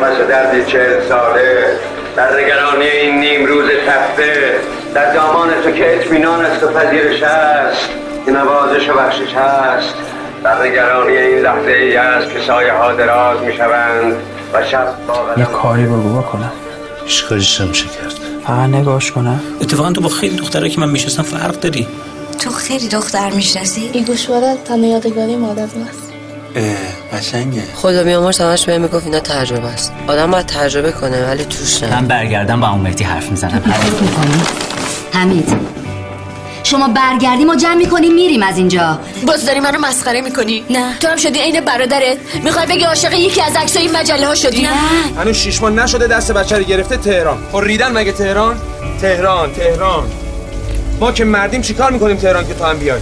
من پس دردی چهل ساله در نگرانی این نیم روز تفته در دامان تو که اطمینان است و پذیرش است که نوازش و بخشش هست. در نگرانی این لحظه ای است که سایه ها دراز می شوند و شب با یه کاری بگو بکنم چیکاریش نمیشه کرد فقط نگاش کنم. اتفاقا تو با خیلی دخترایی که من می‌شناسم فرق داری. تو خیلی دختر می‌شناسی؟ این گوشواره تنها یادگاری مادر است قشنگه. خدا بیامرز همش بهم می‌گفت اینا تجربه است. آدم باید تجربه کنه ولی توش نه. من برگردم با اون مهدی حرف می‌زنم. می‌کنی؟ حمید شما برگردی ما جمع می‌کنیم میریم از اینجا. باز داری منو مسخره می‌کنی؟ نه. تو هم شدی عین برادرت؟ می‌خوای بگی عاشق یکی از عکسای این مجله ها شدی؟ نه. هنوز شیش ماه نشده دست بچه رو گرفته تهران. خب ریدن مگه تهران؟ تهران تهران. ما که مردیم چیکار می‌کنیم تهران که تو هم بیای؟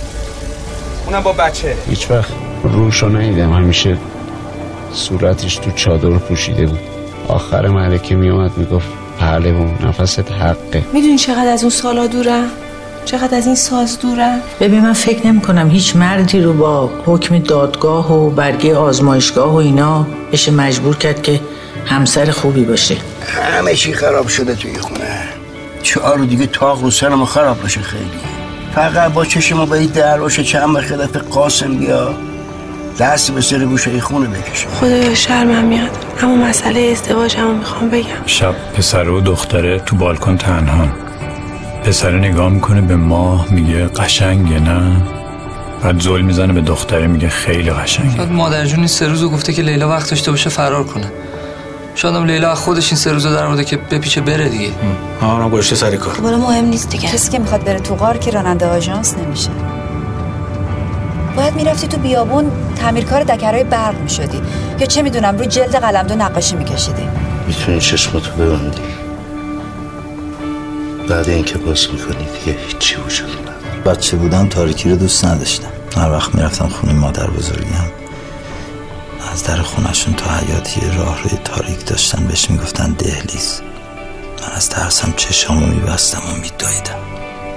اونم با بچه. هیچ وقت. روشو ندیدم همیشه صورتش تو چادر پوشیده بود. آخر معرکه میومد می‌گفت پهلوون نفست حقه. می‌دونی چقدر از اون سالا دورم؟ چقدر از این ساز دورم؟ ببین من فکر نمی کنم هیچ مردی رو با حکم دادگاه و برگه آزمایشگاه و اینا بشه مجبور کرد که همسر خوبی باشه. همه چی خراب شده توی خونه. چهار رو دیگه تاق رو سرمو خراب بشه خیلی. فقط با چشم با این دروش چند وقت دفعه قاسم بیا دست به سر گوشه ای خونه بکشه. خدایا شرمم میاد. اما مسئله ازدواجمو می‌خوام بگم. شب پسر و دختره تو بالکن تنها پسر نگاه می‌کنه به ماه میگه قشنگه نه؟ بعد زل می‌زنه به دختره میگه خیلی قشنگه. شاید مادر جون این سه روزو گفته که لیلا وقت داشته باشه فرار کنه. شاید هم لیلا از خودش این سه روزو در آورده که بپیچه بره دیگه. ها اونم گذاشته سر کار. بالا مهم نیست دیگه. کسی که می‌خواد بره تو غار که راننده آژانس نمیشه. باید می‌رفتی تو بیابون تعمیرکار دکرهای برق می‌شدی. یا چه می‌دونم روی جلد قلمدو نقاشی میکشیدی. می‌تونی چشمتو ببندی. بعد اینکه باز می‌کنی دیگه هیچی وجود نداره. بچه بودم تاریکی رو دوست نداشتم. هر وقت می‌رفتم خونه مادر بزرگم از در خونشون تا حیاتی راه روی تاریک داشتن بهش می‌گفتن دهلیز. من از ترسم چشامو میبستم و میدویدم.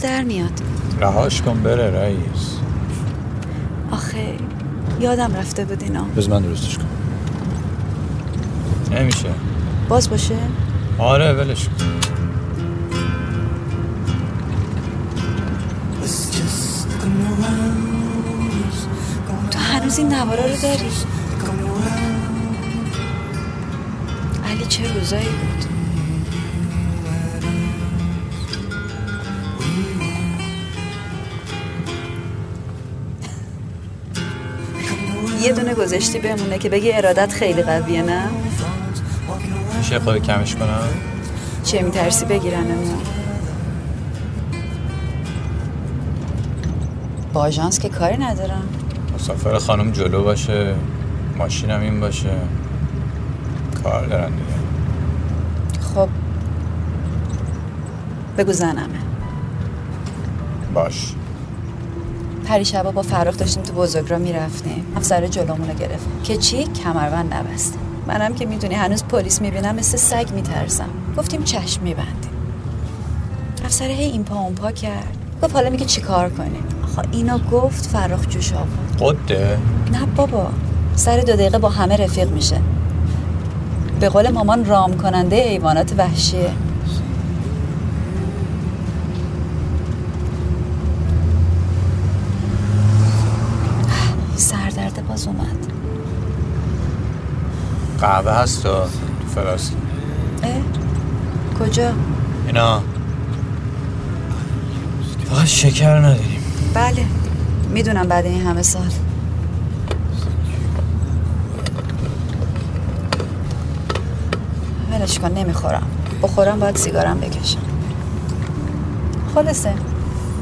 در میاد. رهاش کن بره رئیس. آخه یادم رفته بود اینا. بز من درستش کنم. نمیشه. باز باشه؟ آره ولش کن. تو هنوز این نوارا رو داری؟ علی چه روزایی بود؟ یه دونه گذاشتی بمونه که بگی ارادت خیلی قویه نه؟ میشه خود کمش کنم؟ چه میترسی بگیرنمون با آژانس که کاری ندارم. مسافر خانم جلو باشه ماشینم این باشه. کار دارن دیگه. خب بگو زنمه. باش. پریشبا با فرخ داشتیم تو بزرگراه می‌رفتیم. افسر جلومونو گرفت که چی؟ کمربند نبسته. منم که می‌دونی هنوز پلیس می‌بینم مثل سگ میترسم. گفتیم چشم میبندیم. افسر هی این پا اون پا کرد. گفت حالا میگه چیکار کنیم؟ آخه اینا گفت فرخ جوش آورد. قده. نه بابا. سر دو دقیقه با همه رفیق میشه. به قول مامان رام کننده ایوانات وحشیه. قهوه هست تو اه؟ کجا؟ اینا. فقط شکر نداریم. بله می‌دونم بعد این همه سال. ولش کن نمی‌خورم. بخورم باید سیگارم بکشم. خلاصه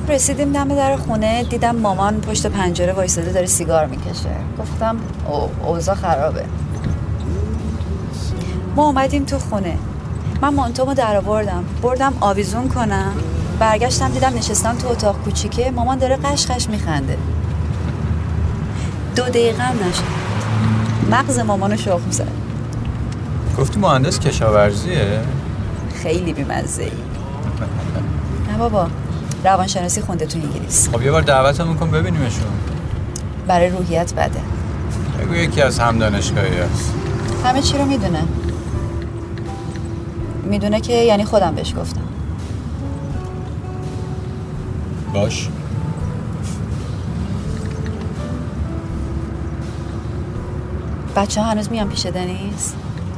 رسیدیم دم در خونه دیدم مامان پشت پنجره وایساده داره سیگار می‌کشه. گفتم او اوضاع خرابه. ما اومدیم تو خونه. من مانتومو در آوردم بردم آویزون کنم. برگشتم دیدم نشستم تو اتاق کوچیکه. مامان داره قشقش میخنده. دو دقیقه هم نشد. مغز مامانو شخم زد. گفتی مهندس کشاورزیه؟ خیلی بیمزه ای نه بابا. روانشناسی خونده تو انگلیس. خب یه بار دعوتمون کن ببینیمشون. برای روحیت بده. بگو یکی از هم دانشگاهی هست. همه چی رو می‌دونه. می‌دونه که یعنی خودم بهش گفتم. باش. بچه ها هنوز میان پیش دنیز؟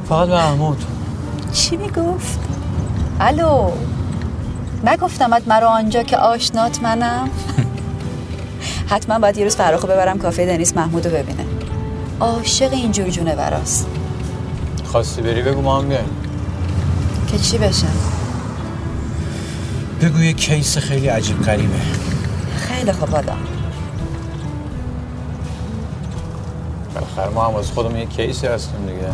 فقط محمود. چی می‌گفت؟ الو نگفتمت مرا آنجا که آشنات منم؟ حتما باید یه روز فراخو ببرم کافه دنیس محمود رو ببینه. عاشق اینجور جونه براست. خواستی بری بگو ما هم بیایم که چی بشه؟ بگو یه کیس خیلی عجیب غریبه. خیلی خوب حالا بالاخره ما هم از خودمون یه کیسی هستیم دیگه.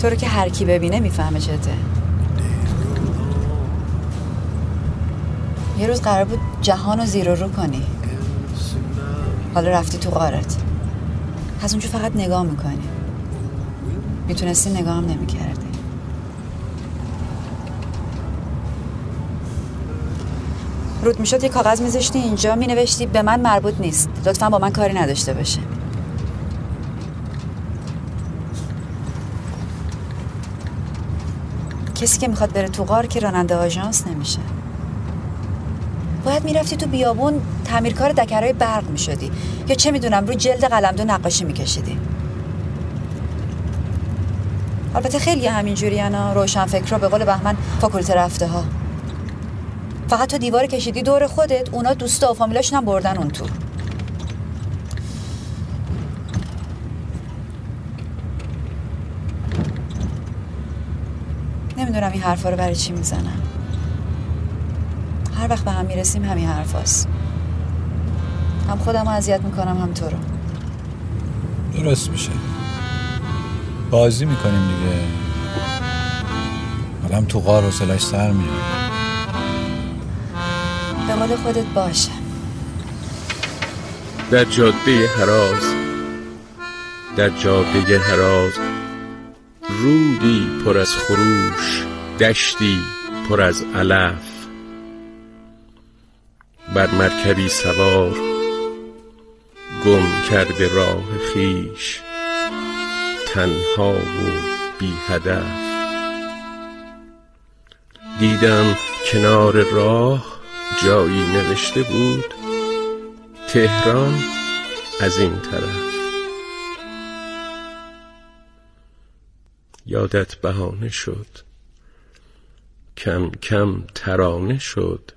تو رو که هر کی ببینه می‌فهمه چته. یه روز قرار بود جهان رو زیر و رو کنی. حالا رفتی تو غارت. از اونجا فقط نگاه می‌کنی. می‌تونستی نگاه هم نمی‌کردی. رود می‌شد یه کاغذ میذاشتی اینجا مینوشتی به من مربوط نیست. لطفا با من کاری نداشته باشه. کسی که می‌خواد بره تو غار که راننده آژانس نمیشه. باید می‌رفتی تو بیابون تعمیرکار دکرهای برق می‌شدی. یا چه می‌دونم رو جلد قلمدو نقاشی میکشیدی. البته خیلی همینجوری انا روشن فکر رو به قول بهمن فاکولته رفته ها فقط تو دیوار کشیدی دور خودت اونا دوستا و فامیلاشون هم بردن اون تو. نمی‌دونم این حرفا رو برای چی می‌زنم هر وقت به هم می‌رسیم همین حرف هست. هم خودم رو اذیت می‌کنم هم تو رو. درست میشه. بازی می‌کنیم دیگه. حالا تو غار حوصلش سر میاد به قول خودت باشه. در جاده هراز در جاده هراز رودی پر از خروش دشتی پر از علف. بر مرکبی سوار گم کرده راه خیش. تنها و بی هدف دیدم کنار راه جایی نوشته بود تهران از این طرف. یادت بهانه شد. کم کم ترانه شد.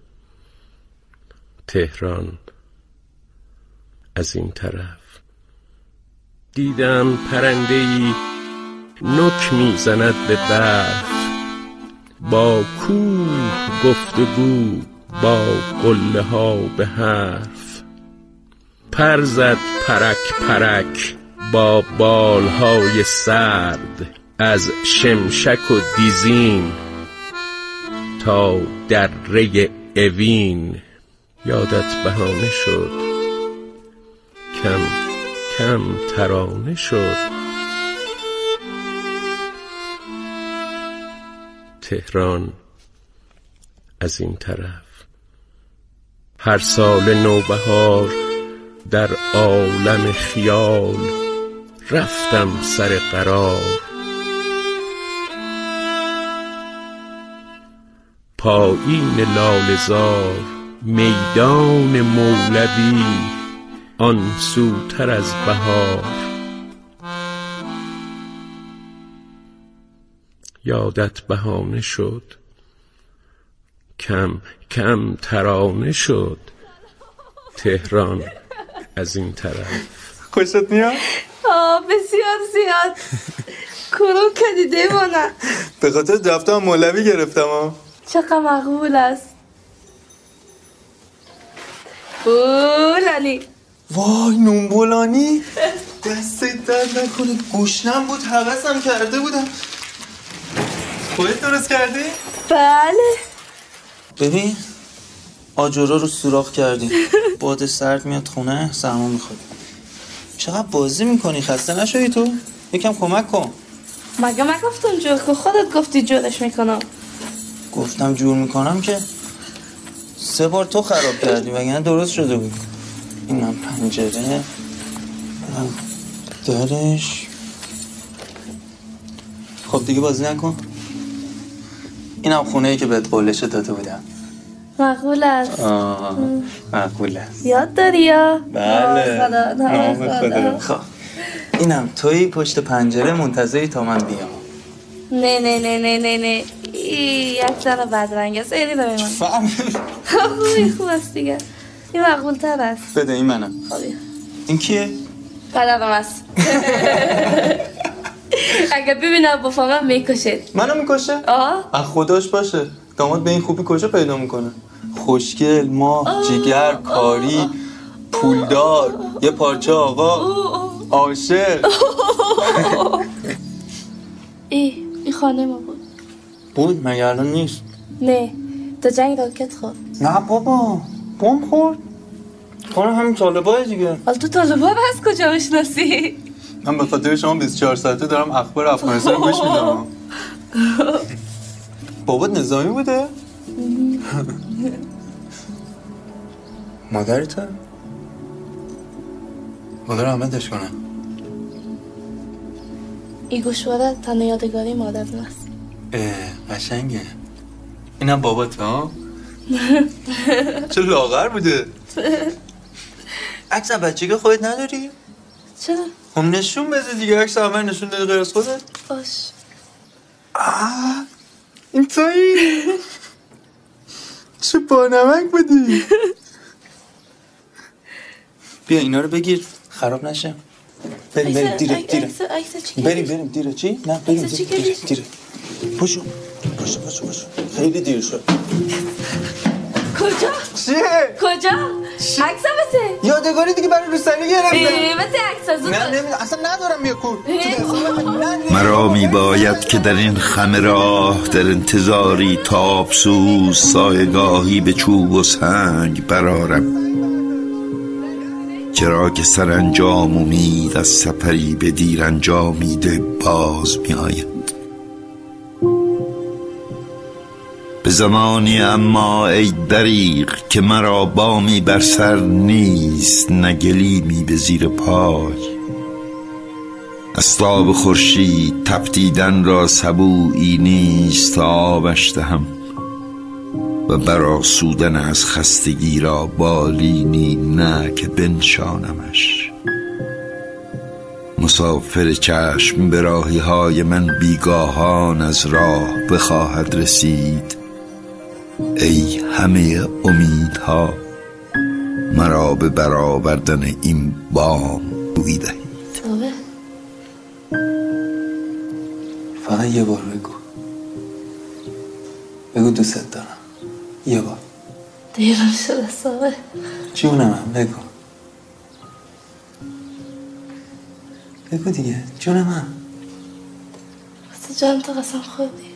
تهران از این طرف. دیدم پرنده ای نک می‌زند به برف. با کوه گفتگو با قله ها به حرف. پر زد پرک پرک با بالهای سرد از شمشک و دیزین تا دره اوین. یادت بهانه شد کم کم ترانه شد. تهران از این طرف. هر سال نوبهار در عالم خیال رفتم سر قرار. پایین لالزار میدان مولوی آن سوتر از بهار. یادت بهانه شد. کم کم ترانه شد. تهران از این طرف. خوشت میاد؟ آه بسیار زیاد. کروم کدیده مانم به خاطر دفتر مولوی گرفتم چقدر مقبول است. بولانی وای نونبولانی؟ دست درد نکنه. گوشنم بود حوثم کرده بودم. خودت درست کردی؟ بله. ببین آجورا رو سوراخ کردی. باد سرد میاد خونه سرما می‌خواد. چقدر بازی می‌کنی؟ خسته نشدی تو؟ یکم کمک کن. مگه من گفتم جور که خودت گفتی جورش می‌کنم. گفتم جور می‌کنم که سه بار تو خراب کردی وگرنه درست شده بود. اینم پنجره. اینم درش خب دیگه بازی نکن. اینم خونه ای که بهت بولش داده بودم. مقبول است. معقول است. یاد داری یا؟ بله. نام خدا خدا. خب. اینم توی پشت پنجره منتظری تا من بیام. نه نه نه نه نه نه. یک زن بدرنگ است. ایلی نمی من. خوبی خوب است دیگه. این مقبول تر است. بده این منم. خوبی این کیه؟ بدرم است اگه ببینم با فامم می‌کشید منو می‌کشه؟ آه. خداش باشه. داماد به این خوبی کجا پیدا می‌کنه؟ خوشگل ما جگر کاری پولدار یه پارچه آقا. عاشق. ای این خانه ما بود. بود؟ مگه الان نیست؟ نه. تو جنگ راکت خورد نه بابا بم خورد. خانه همین طالبای دیگه. حالا تو طالبا از کجا بشناسی من به خاطر شما 24 ساعته دارم اخبار افغانستان گوش میدم. بابات نظامی بوده؟ مادرته؟ خدا رحمتش کنه ای گوشواره تنها یادگاری مادر است اه قشنگه. اینم بابات ها؟ چه لاغر بوده؟ عکس بچگی خودت نداری؟ چرا؟ خب نشون بده دیگه عکس همه نشون دادی غیر از خودت. باش. آه این تویی؟ چه بانمک بودی؟ بیا اینا رو بگیر خراب نشه. بریم بریم دیره دیره. بریم بریم دیره. چی؟ نه بریم دیره دیره. پاشو پاشو پاشو پاشو خیلی دیر شد. کجا؟ چیه؟ کجا؟ عکس بسه یادگاری دیگه برای روسری گرفتم بسه عکس نه نمی اصلا ندارم یه کور مرا می باید که در این خم راه در انتظاری تابسوز سایگاهی به چوب و سنگ برارم چرا که سرانجام امید از سفری به دیر انجامیده باز می آید به زمانی اما ای دریغ که مرا بامی بر سر نیست نگلیمی به زیر پای. استاب خورشید تپتیدن را سبویی نیست آبش دهم و براسودن از خستگی را بالینی نه که بنشانمش. مسافر چشم به راهی های من بیگاهان از راه بخواهد رسید. ای همه امیدها مرا به برآوردن این بام روی دهید. فقط یه بار بگو. بگو دوست دارم. یه بار. دیرم شده صابه جونم هم بگو. بگو دیگه. جونم. هم واسه جان تو قسم خوردی.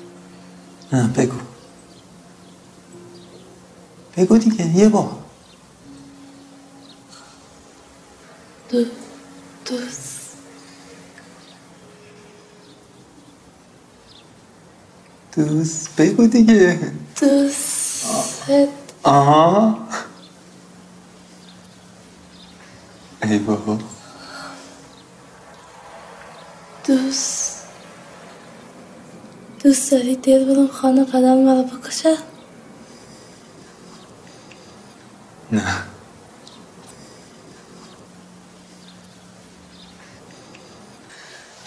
نه بگو. بگو دیگه یه بار. دو دوست دوست بگو دیگه. دوست آها. ای بابا. دوست دوست داری دیر خانه پدرم مرا بکشه نه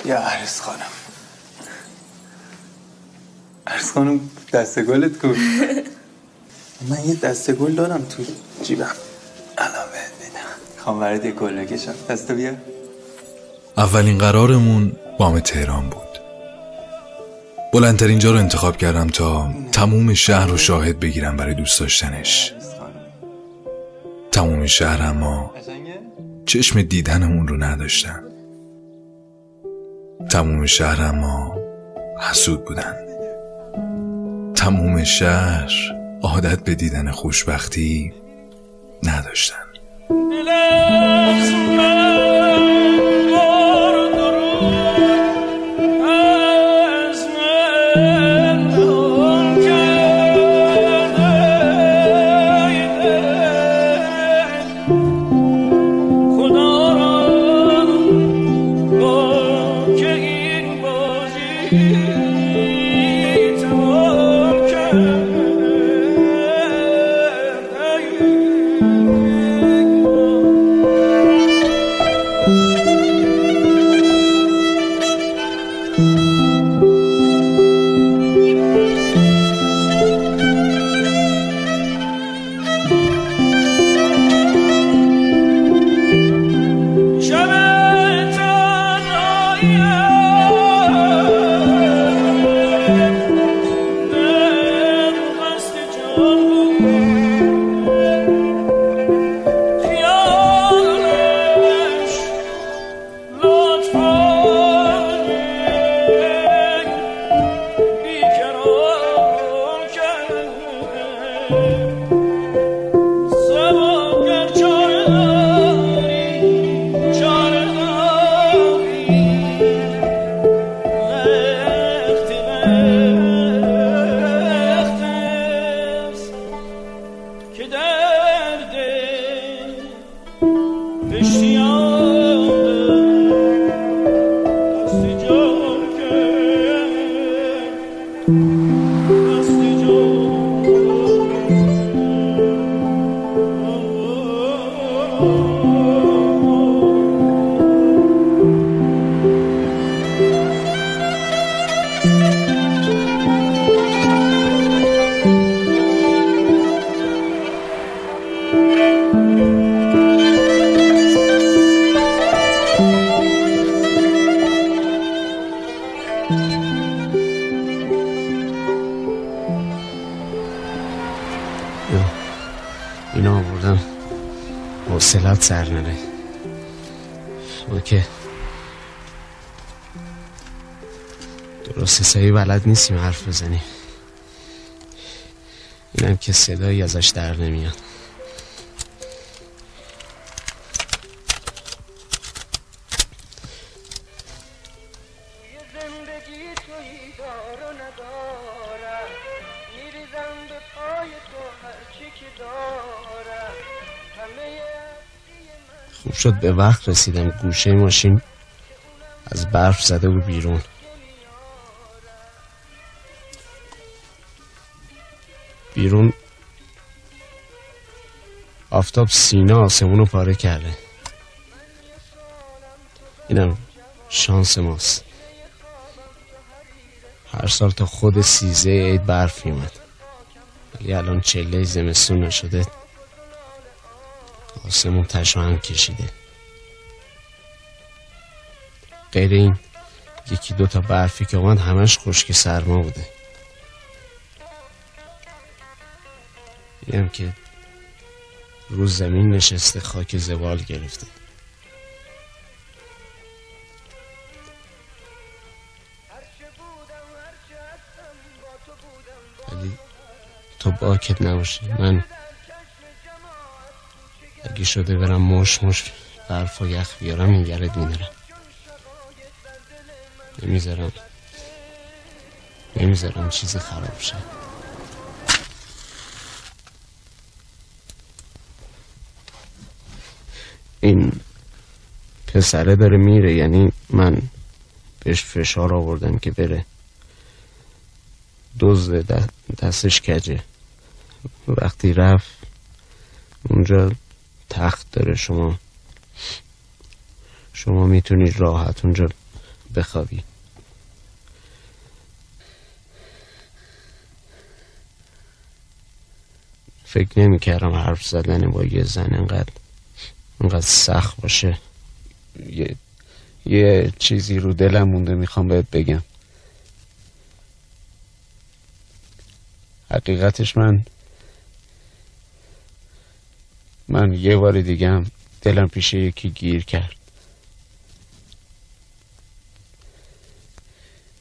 یا عرض خانم. عرض خانم دست گلت کو؟ من یه دسته گل دارم تو جیبم. الان بهت میدم. خوام برات یه گل بکشم. دستو بیا. اولین قرارمون بام تهران بود. بلندتر اینجا رو انتخاب کردم تا تموم شهر رو شاهد بگیرم برای دوست داشتنش. تموم شهر اما چشم دیدن اون رو نداشتن تموم شهر اما حسود بودن. تموم شهر عادت به دیدن خوشبختی نداشتن. بلد نیستیم حرف بزنیم. اینم که صدایی ازش در نمیاد. خوب شد به وقت رسیدم. گوشه ماشین از برف زده بود بیرون. بیرون. آفتاب سینه آسمون رو پاره کرده. اینم شانس ماست. هر سال تا خود سیزه عید برف میومد ولی الان چله زمستون نشده. آسمون تشو کشیده. غیر این یکی دوتا برفی که اومد همش خشک سرما بوده. اینم که روز زمین نشسته خاک زبال گرفته. ولی تو باکت نباشی. من اگه شده برم مش مش برف و یخ بیارم نگرت میدارم نمی‌ذارم. نمی‌ذارم چیزی خراب شه. این پسره داره میره یعنی من بهش فشار آوردم که بره. دزد دستش کجه. وقتی رفت اونجا تخت داره. شما شما می‌تونید راحت اونجا بخوابی. فکر نمی‌کردم حرف زدن با یه زن انقدر انقدر سخت باشه. یه, یه چیزی رو دلم مونده می‌خوام بهت بگم. حقیقتش من من یه بار دیگه هم دلم پیش یکی گیر کرد.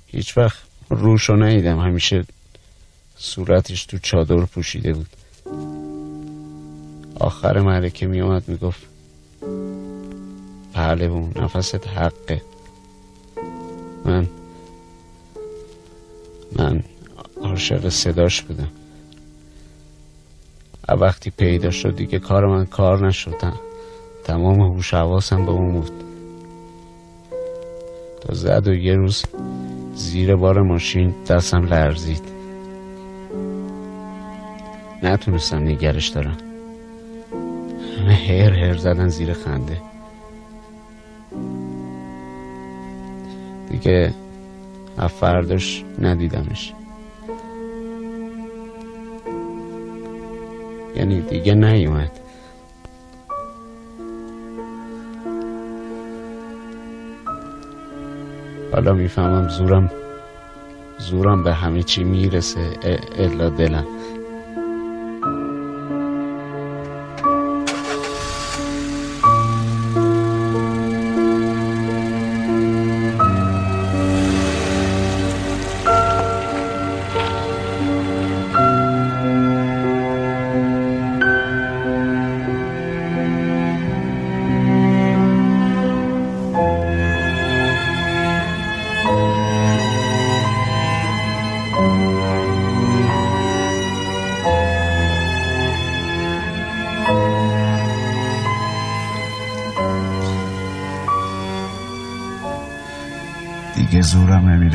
هیچ وقت روشو ندیدم. همیشه صورتش تو چادر پوشیده بود. آخر معرکه می اومد می پهلوون نفست حقه. من من عاشق صداش بودم. وقتی پیدا شد دیگه کار من کار نشدم تمام هوش حواسم به اون بود. تا زد و یه روز زیر بار ماشین دستم لرزید. نتونستم نگرش دارم. همه هر هر زدن زیر خنده. دیگه فرداش ندیدمش. یعنی دیگه نیومد. حالا می‌فهمم زورم زورم به همه چی می‌رسه الا دلم.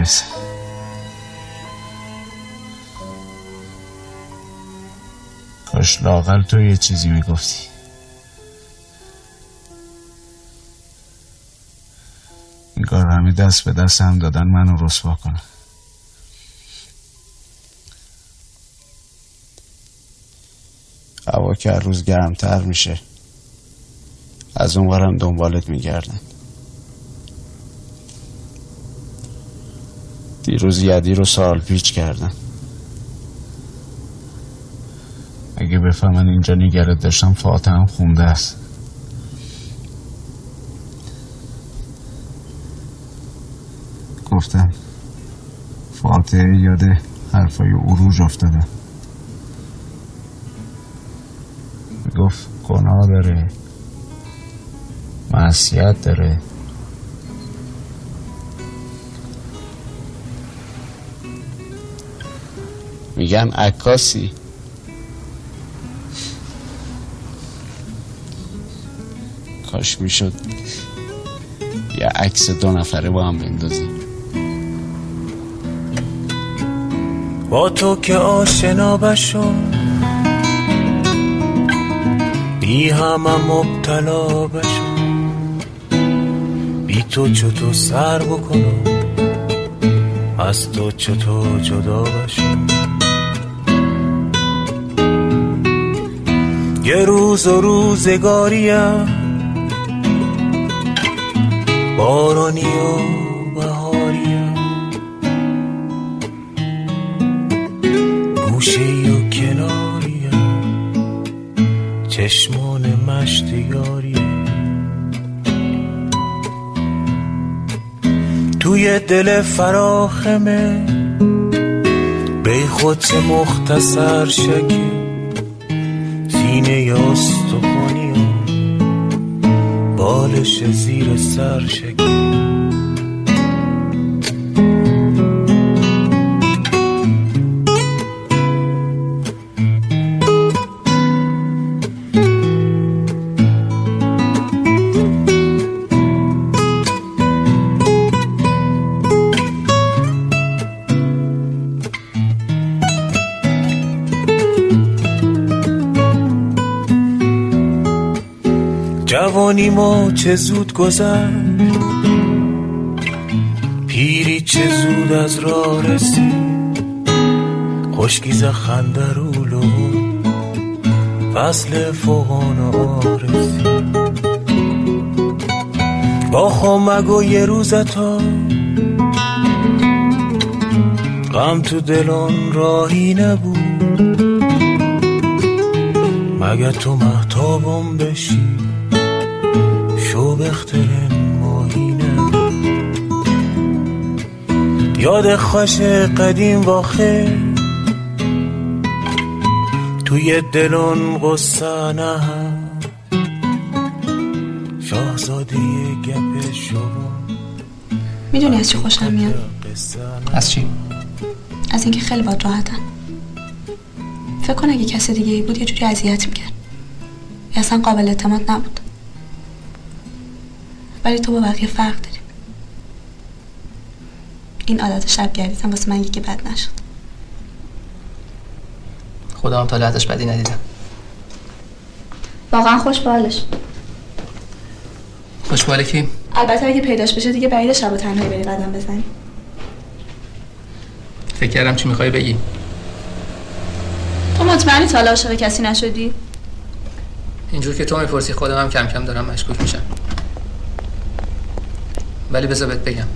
نمی‌رسه کاش لاغل تو یه چیزی می‌گفتی. انگار همه دست به دست هم دادن منو رسوا کنن. هوا که هر روز گرمتر میشه. از اون دنبالت میگردن. دیروز یدی رو سال پیچ کردن اگه بفهمن اینجا نگرت داشتم فاتح هم خونده است. گفتم فاتح یاد حرفای عروج افتاده. گفت گناه داره. معصیت داره. میگن عکاسی. کاش می‌شد یه عکس دو نفره با هم بندازیم. با تو که آشنا بشو. بی همه مبتلا بشو. بی تو چطور سر بکنم؟ از تو چطور جدا بشم یه روز و روزگاریم. بارانی و بهاریم. گوشه و کناریم. چشمان مشتیاریم. توی دل فراخمه به خود مختصر شکل سینه استخونی و بالش زیر سر شکل ما چه زود گذر. پیری چه زود از راه رسید. خشکی خنده رو وصل فوقان آرسی با خامگ و یه روزتا غم تو دلان راهی نبود. مگه تو محتابم بشی؟ شو بختر ماهی نبود یاد خوش قدیم واخه. توی دلون غصه نه. شاهزاده گپ شما. می‌دونی از چی خوشم میاد؟ از چی؟ از اینکه خیلی باد راحتم فکر کن اگه کسی دیگه ای بود یه جوری اذیت می‌کرد. اصلا قابل اعتماد نبود. ولی تو با بقیه فرق داری. این عادت شبگردیتم واسه من یکی بد نشد. خدا هم تا بدی ندیدم. واقعا خوش بالش خوشباله کی؟ البته اگه پیداش بشه دیگه بعید شب و تنهایی بری قدم بزنی. فکر کردم چی می‌خوای بگی. تو مطمئنی تا حالا عاشق کسی نشدی؟ اینجور که تو می‌پرسی خودم هم کم کم دارم مشکوک میشم. ولی بذار بهت بگم.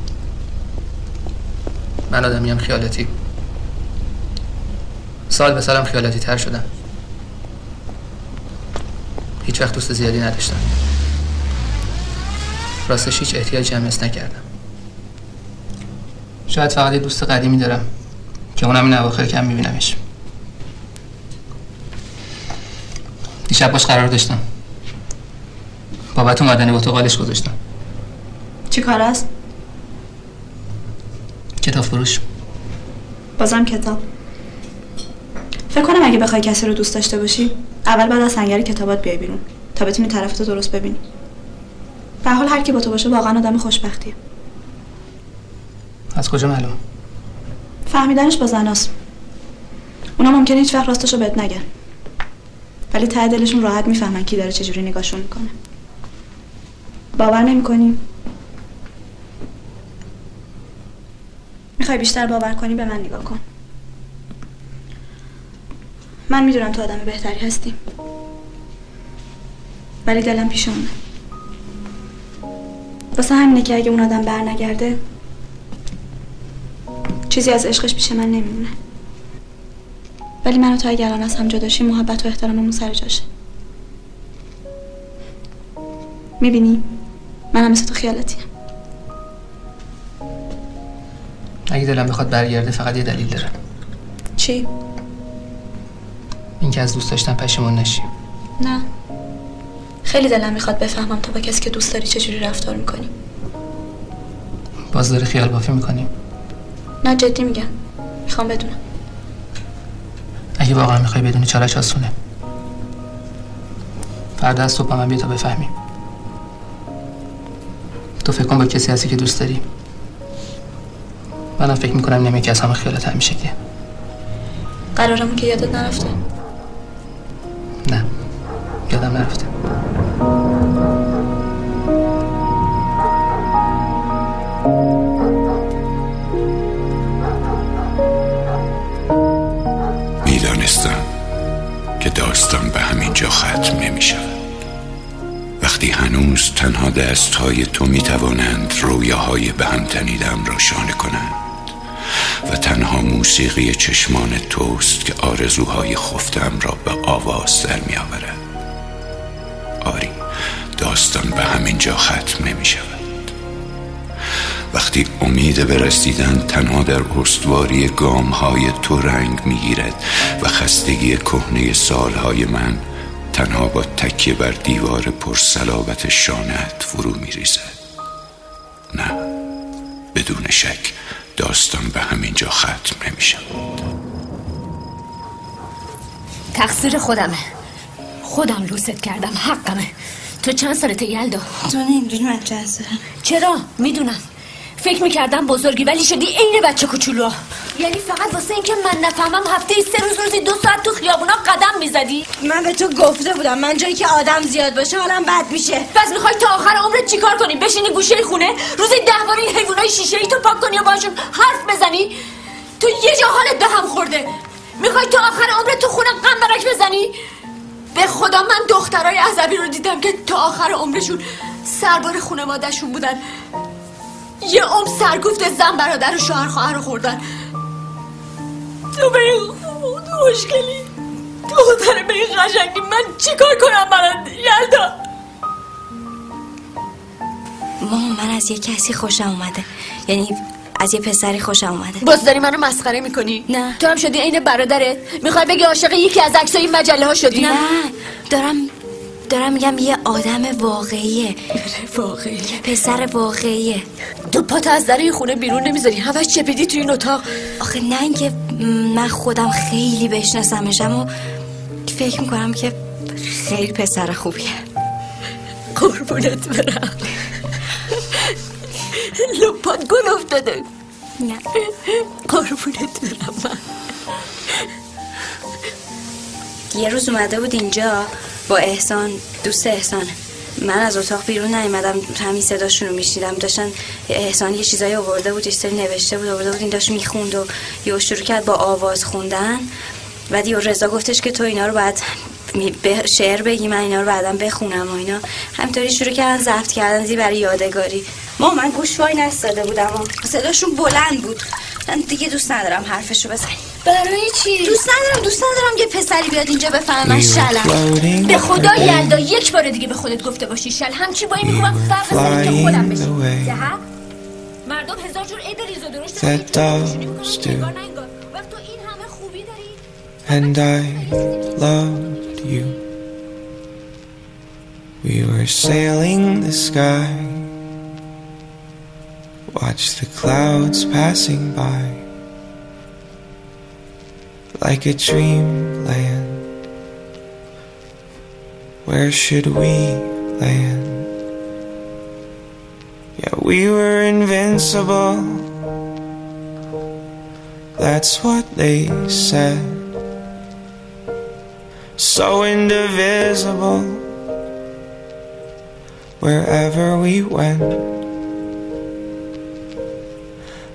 من آدمیم خیالاتی. سال به سالم خیالاتی تر شدم. هیچ وقت دوست زیادی نداشتم. راستش هیچ احتیاجی هم نکردم. شاید فقط دوست قدیمی دارم که اونم این اواخر کم میبینمش. دیشب باش قرار داشتم. بابت اومدنی با تو قالش گذاشتم. چی کار است؟ کتاب فروش. بازم کتاب. فکر کنم اگه بخوای کسی رو دوست داشته باشی اول بعد از سنگر کتابات بیای بیرون تا بتونی طرفتو درست ببینی. به حال هر کی با تو باشه واقعا آدم خوشبختیه. از کجا معلوم فهمیدنش با زناست اونا ممکنه هیچ وقت راستشو بهت نگن. ولی ته دلشون راحت می‌فهمن کی داره چجوری نگاهشون می‌کنه. باور نمی‌کنی؟ می‌خوای بیشتر باور کنی به من نگاه کن. من می‌دونم تو آدم بهتری هستی. ولی دلم پیش اونه. واسه همینه که اگه اون آدم بر نگرده چیزی از عشقش پیش من نمیمونه. ولی من و تو اگه الان از هم جداشیم محبت و احتراممون سر جاشه. می‌بینی؟ من هم مثل تو خیالتیم اگه دلم بخواد برگرده فقط یه دلیل داره چی؟ اینکه از دوست داشتن پشیمون نشی نه. خیلی دلم می‌خواد بفهمم تو با کسی که دوست داری چجوری رفتار می‌کنی. باز داری خیال بافی می‌کنی نه جدی میگم. می‌خوام بدونم. اگه واقعا می‌خوای بدونی چالش آسونه. فردا از صبح من بیا تا بفهمی تو فکر کن با کسی هستی که دوست داری. منم فکر می‌کنم نمی که از همه خیالت شکلیه قرارمون که یادت نرفته. نه. یادم نرفته. می‌دانستم که داستان به همین جا ختم نمی شود وقتی هنوز تنها دست های تو می توانند رویاهای به هم تنیدم را شانه کنند و تنها موسیقی چشمان توست که آرزوهای خفتم را به آواز در می آورد. آری داستان به همین جا ختم نمی شود. وقتی امید به تنها در استواری گام های تو رنگ می گیرد و خستگی کهنه سالهای من تنها با تکیه بر دیوار پرسلابت شانت فرو می ریزد. نه بدون شک. داستان به همین جا ختم نمی شود تقصیر خودمه. خودم لوست کردم حقمه. تو چند سالته یلدا تو نمی‌دونی من چند سالم چرا؟ می‌دونم. فکر می‌کردم بزرگی ولی شدی عین بچه کوچولو. یعنی فقط واسه اینکه من نفهمم هفته سه روز روزی دو ساعت تو خیابونا قدم می‌زدی؟ من به تو گفته بودم. من جایی که آدم زیاد باشه حالم بد میشه. پس می‌خوای تا آخر عمرت چیکار کنی؟ بشینی گوشه خونه روزی ده بار این حیوانای شیشه ای تو پاک کنی و باشون حرف بزنی؟ تو یه جا حالت به هم خورده. می‌خوای تا آخر عمرت تو خونه غم برک بزنی؟ به خدا من دخترای عذبی رو دیدم که تا آخر عمرشون سربار خانوادهشون بودن. یه عمر سرگفت زن برادر و شوهر خواهر رو خوردن. تو به این خوشگلی دختر به این قشنگی من چیکار کنم برات یلدا؟ ماما من از یه کسی خوشم اومده. یعنی از یه پسری خوشم اومده. باز داری منو مسخره می‌کنی؟ نه. تو هم شدی عین برادرت؟ می‌خوای بگی عاشق یکی از عکسای مجله ها شدی؟ نه. دارم دارم میگم یه آدم واقعیه. واقعیه. پسر واقعیه. تو پات از در این خونه بیرون نمی‌ذاری. همش چپیدی تو این اتاق. آخه نه اینکه من خودم خیلی بشناسمشم و فکر می‌کنم که خیلی پسر خوبیه. قربونت برم. لپات گل افتاده. نه. قربونت برم. من یه روز اومده بود اینجا. با احسان دوست احسان. من از اتاق بیرون نیومدم همین صداشون رو میشنیدم. داشتن احسان یه چیزایی آورده بود یه نوشته بود آورده بود. این داشت می‌خوند و یه شروع کرد با آواز خوندن. بعد یه رضا گفتش که تو اینا رو باید شعر بگی من اینا رو بعدم بخونم و اینا. همینطوری شروع کردن ضبط کردن زی برای یادگاری. ما من گوش وای نستاده بودم و صداشون بلند بود. من دیگه دوست ندارم حرفشو بزنی برای چی؟ دوست ندارم دوست ندارم یه پسری بیاد اینجا بفهمه من شلم به خدا یلدا یک بار دیگه به خودت گفته باشی شل همچی بایی میگم فرق سر که خودم بشی زهر مردم هزار جور عید ریز و درشت. وقت تو این همه خوبی داری. And I loved you. We were sailing the sky. Watch the clouds passing by. Like a dreamland. Where should we land? Yeah, we were invincible. That's what they said. So indivisible. Wherever we went.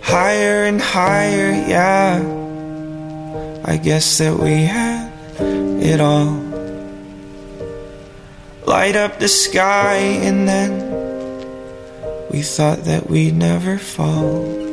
Higher and higher, yeah. I guess that we had it all. Light up the sky, and then we thought that we'd never fall.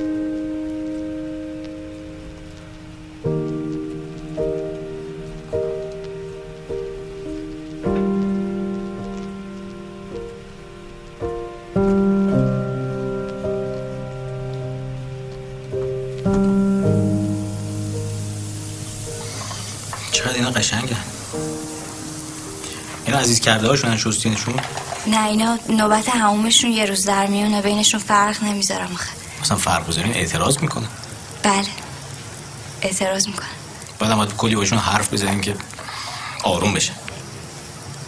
کرده هاشونن شستینشون؟ نه اینا نوبت همومشون یه روز در میونه بینشون فرق نمی‌ذارم آخه. مثلا فرق بذارین اعتراض می‌کنه؟ بله. اعتراض می‌کنم بعدم باید کلی باشون حرف بزنیم که آروم بشه.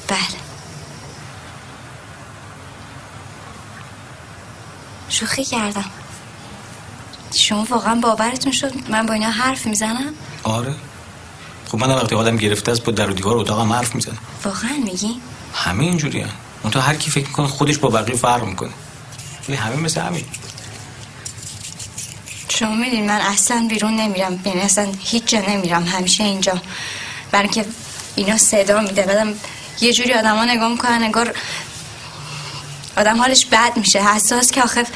بله. شوخی کردم. شما واقعا باورتون شد من با اینا حرف می‌زنم؟ آره. خب من وقتی آدم گرفته است با در و دیوار اتاقم حرف می‌زنه. واقعا میگی؟ همه اینجوری هم. اون هر کی فکر می‌کنه خودش با بقیه فرق می‌کنه. ولی همه مثل همین. شما میدین من اصلا بیرون نمیرم یعنی اصلا هیچ جا نمیرم همیشه اینجا. برای که اینا صدا میده بعدم یه جوری آدم ها نگاه می‌کنن انگار آدم حالش بد میشه. حساس که آخه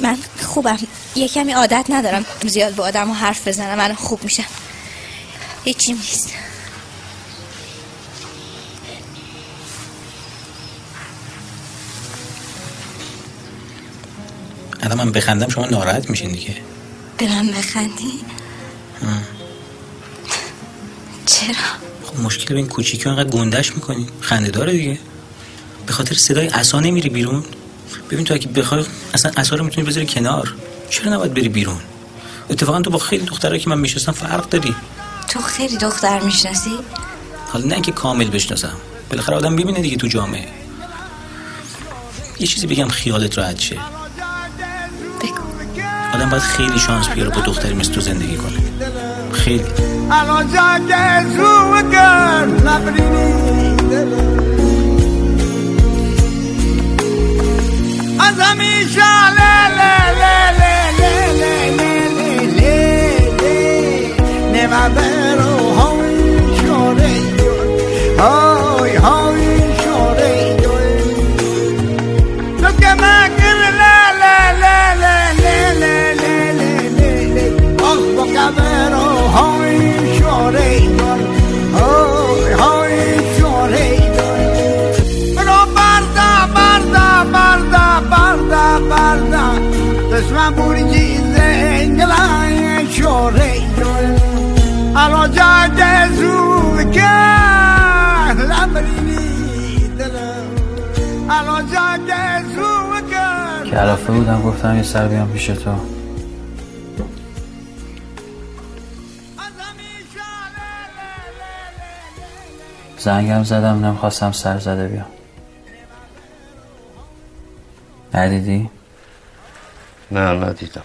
من خوبم. یه کمی عادت ندارم زیاد با آدم حرف بزنم. من خوب میشم. هیچی نیست. الان من بخندم شما ناراحت میشین دیگه. به من بخندی؟ چرا؟ خب مشکل به این کوچیکی انقدر گندش می‌کنی خنده داره دیگه. به خاطر صدای عصا نمیری بیرون. ببین تو اگه بخوای اصلا رو می‌تونی بذاری کنار. چرا نباید بری بیرون؟ اتفاقا تو با خیلی دخترایی که من می‌شناسم فرق داری. تو خیلی دختر می‌شناسی؟ حالا نه اینکه کامل بشناسم. بالاخره آدم ببینه دیگه تو جامعه. یه چیزی بگم خیالت راحت شه. آدم باید خیلی شانس بیاره با دختری مثل تو زندگی کنه. خیلی. Azami Şah le le le le. کلافه بودم گفتم یه سر بیام پیش تو. زنگم زدم نمی‌خواستم سر زده بیام. ندیدی؟ نه ندیدم.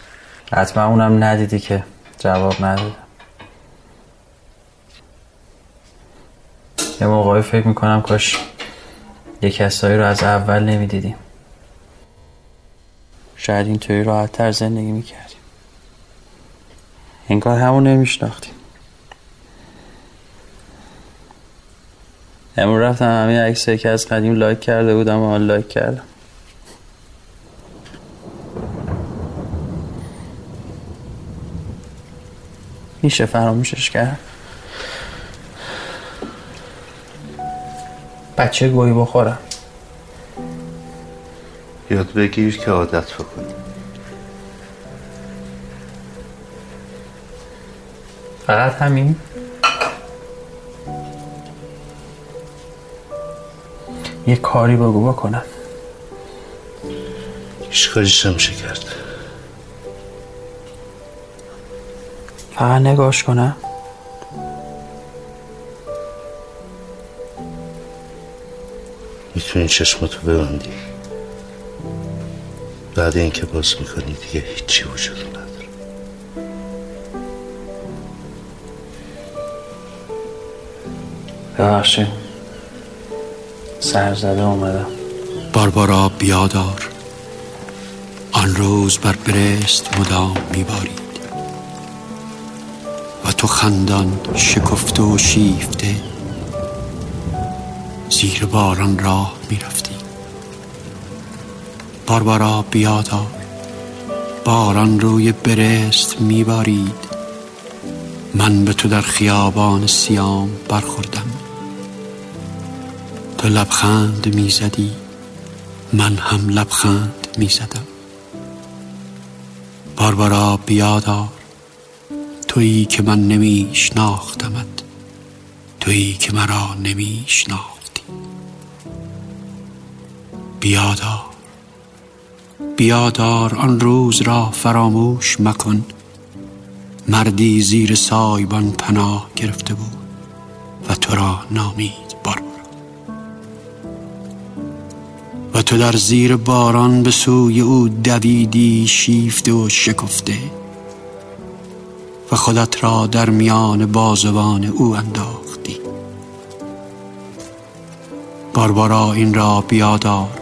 حتما اونم ندیدی که جواب ندادم. یه موقعی فکر می‌کنم کاش یه کسایی رو از اول نمی‌دیدیم. شاید اینطوری راحت تر زندگی می‌کردیم. انگار همون نمیشناختیم امروز رفتم همین عکس که از قدیم لایک کرده بودم و حال لایک کردم. میشه فراموشش کرد؟ بچه گویی بخورم. یاد بگیر که عادت بکنی. فقط همین؟ یه کاری بگو بکنم. هیچ کاریش نمیشه کرد. فقط نگاش کنم. می‌تونی چشماتو ببندی. بعد اینکه باز می‌کنی دیگه هیچی وجود نداره. ببخشید. سرزده اومدم. باربارا بیادار. آن روز بر برست مدام میبارید. و تو خندان شکفته و شیفته زیر باران راه می‌رفتی. باربارا بیادار باران روی برست میبارید. من به تو در خیابان سیام برخوردم. تو لبخند می‌زدی من هم لبخند می‌زدم. باربارا بیادار تویی که من نمیشناختمت تویی که مرا نمیشناختی. بیادار بیادار آن روز را فراموش مکن. مردی زیر سایبان پناه گرفته بود و تو را نامید باربارا و تو در زیر باران به سوی او دویدی شیفته و شکفته و خودت را در میان بازوان او انداختی. باربارا این را بیادار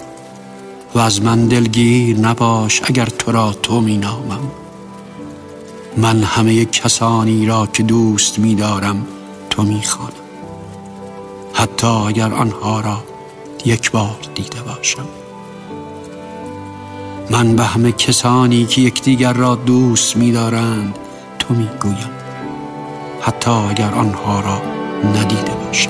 و از من دلگیر نباش اگر تو را تو می نامم من همه کسانی را که دوست می دارم تو می خوانم حتی اگر آنها را یک بار دیده باشم. من به همه کسانی که یکدیگر را دوست می دارند تو می گویم حتی اگر آنها را ندیده باشم.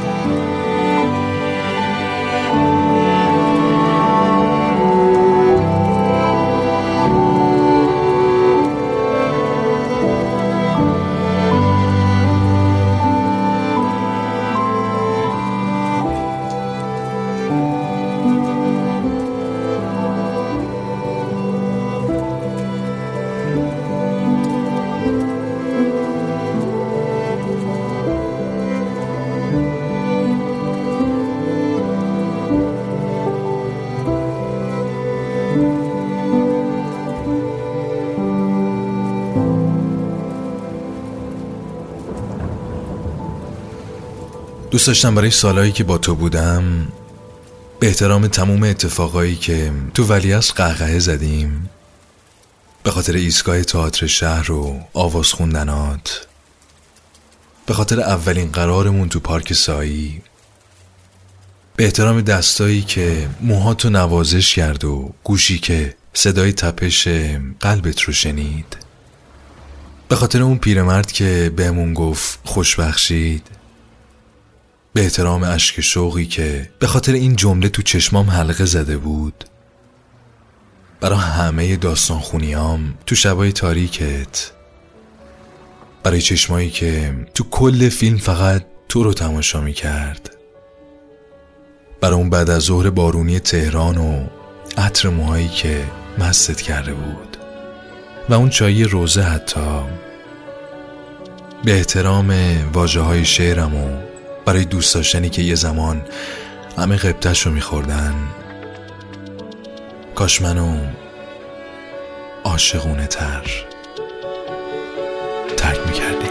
دوست داشتم برای سالهایی که با تو بودم به احترام تموم اتفاقایی که تو ولیعصر قهقه زدیم به خاطر ایستگاه تئاتر شهر و آواز خوندنات به خاطر اولین قرارمون تو پارک سایی به احترام دستایی که موهاتو نوازش کرد و گوشی که صدای تپش قلبت رو شنید. به خاطر اون پیرمرد که بهمون گفت خوش بخشید به احترام اشک شوقی که به خاطر این جمله تو چشمام حلقه زده بود. برای همه داستان خونیام تو شبای تاریکت برای چشمایی که تو کل فیلم فقط تو رو تماشا می کرد برای اون بعد از ظهر بارونی تهران و عطر موهایی که مستت کرده بود. و اون چایی روزه حتی. به احترام واجه های شعرم و برای دوست داشتنی که یه زمان همه قبطش رو میخوردن. کاش منو عاشقونه تر ترک می‌کردی.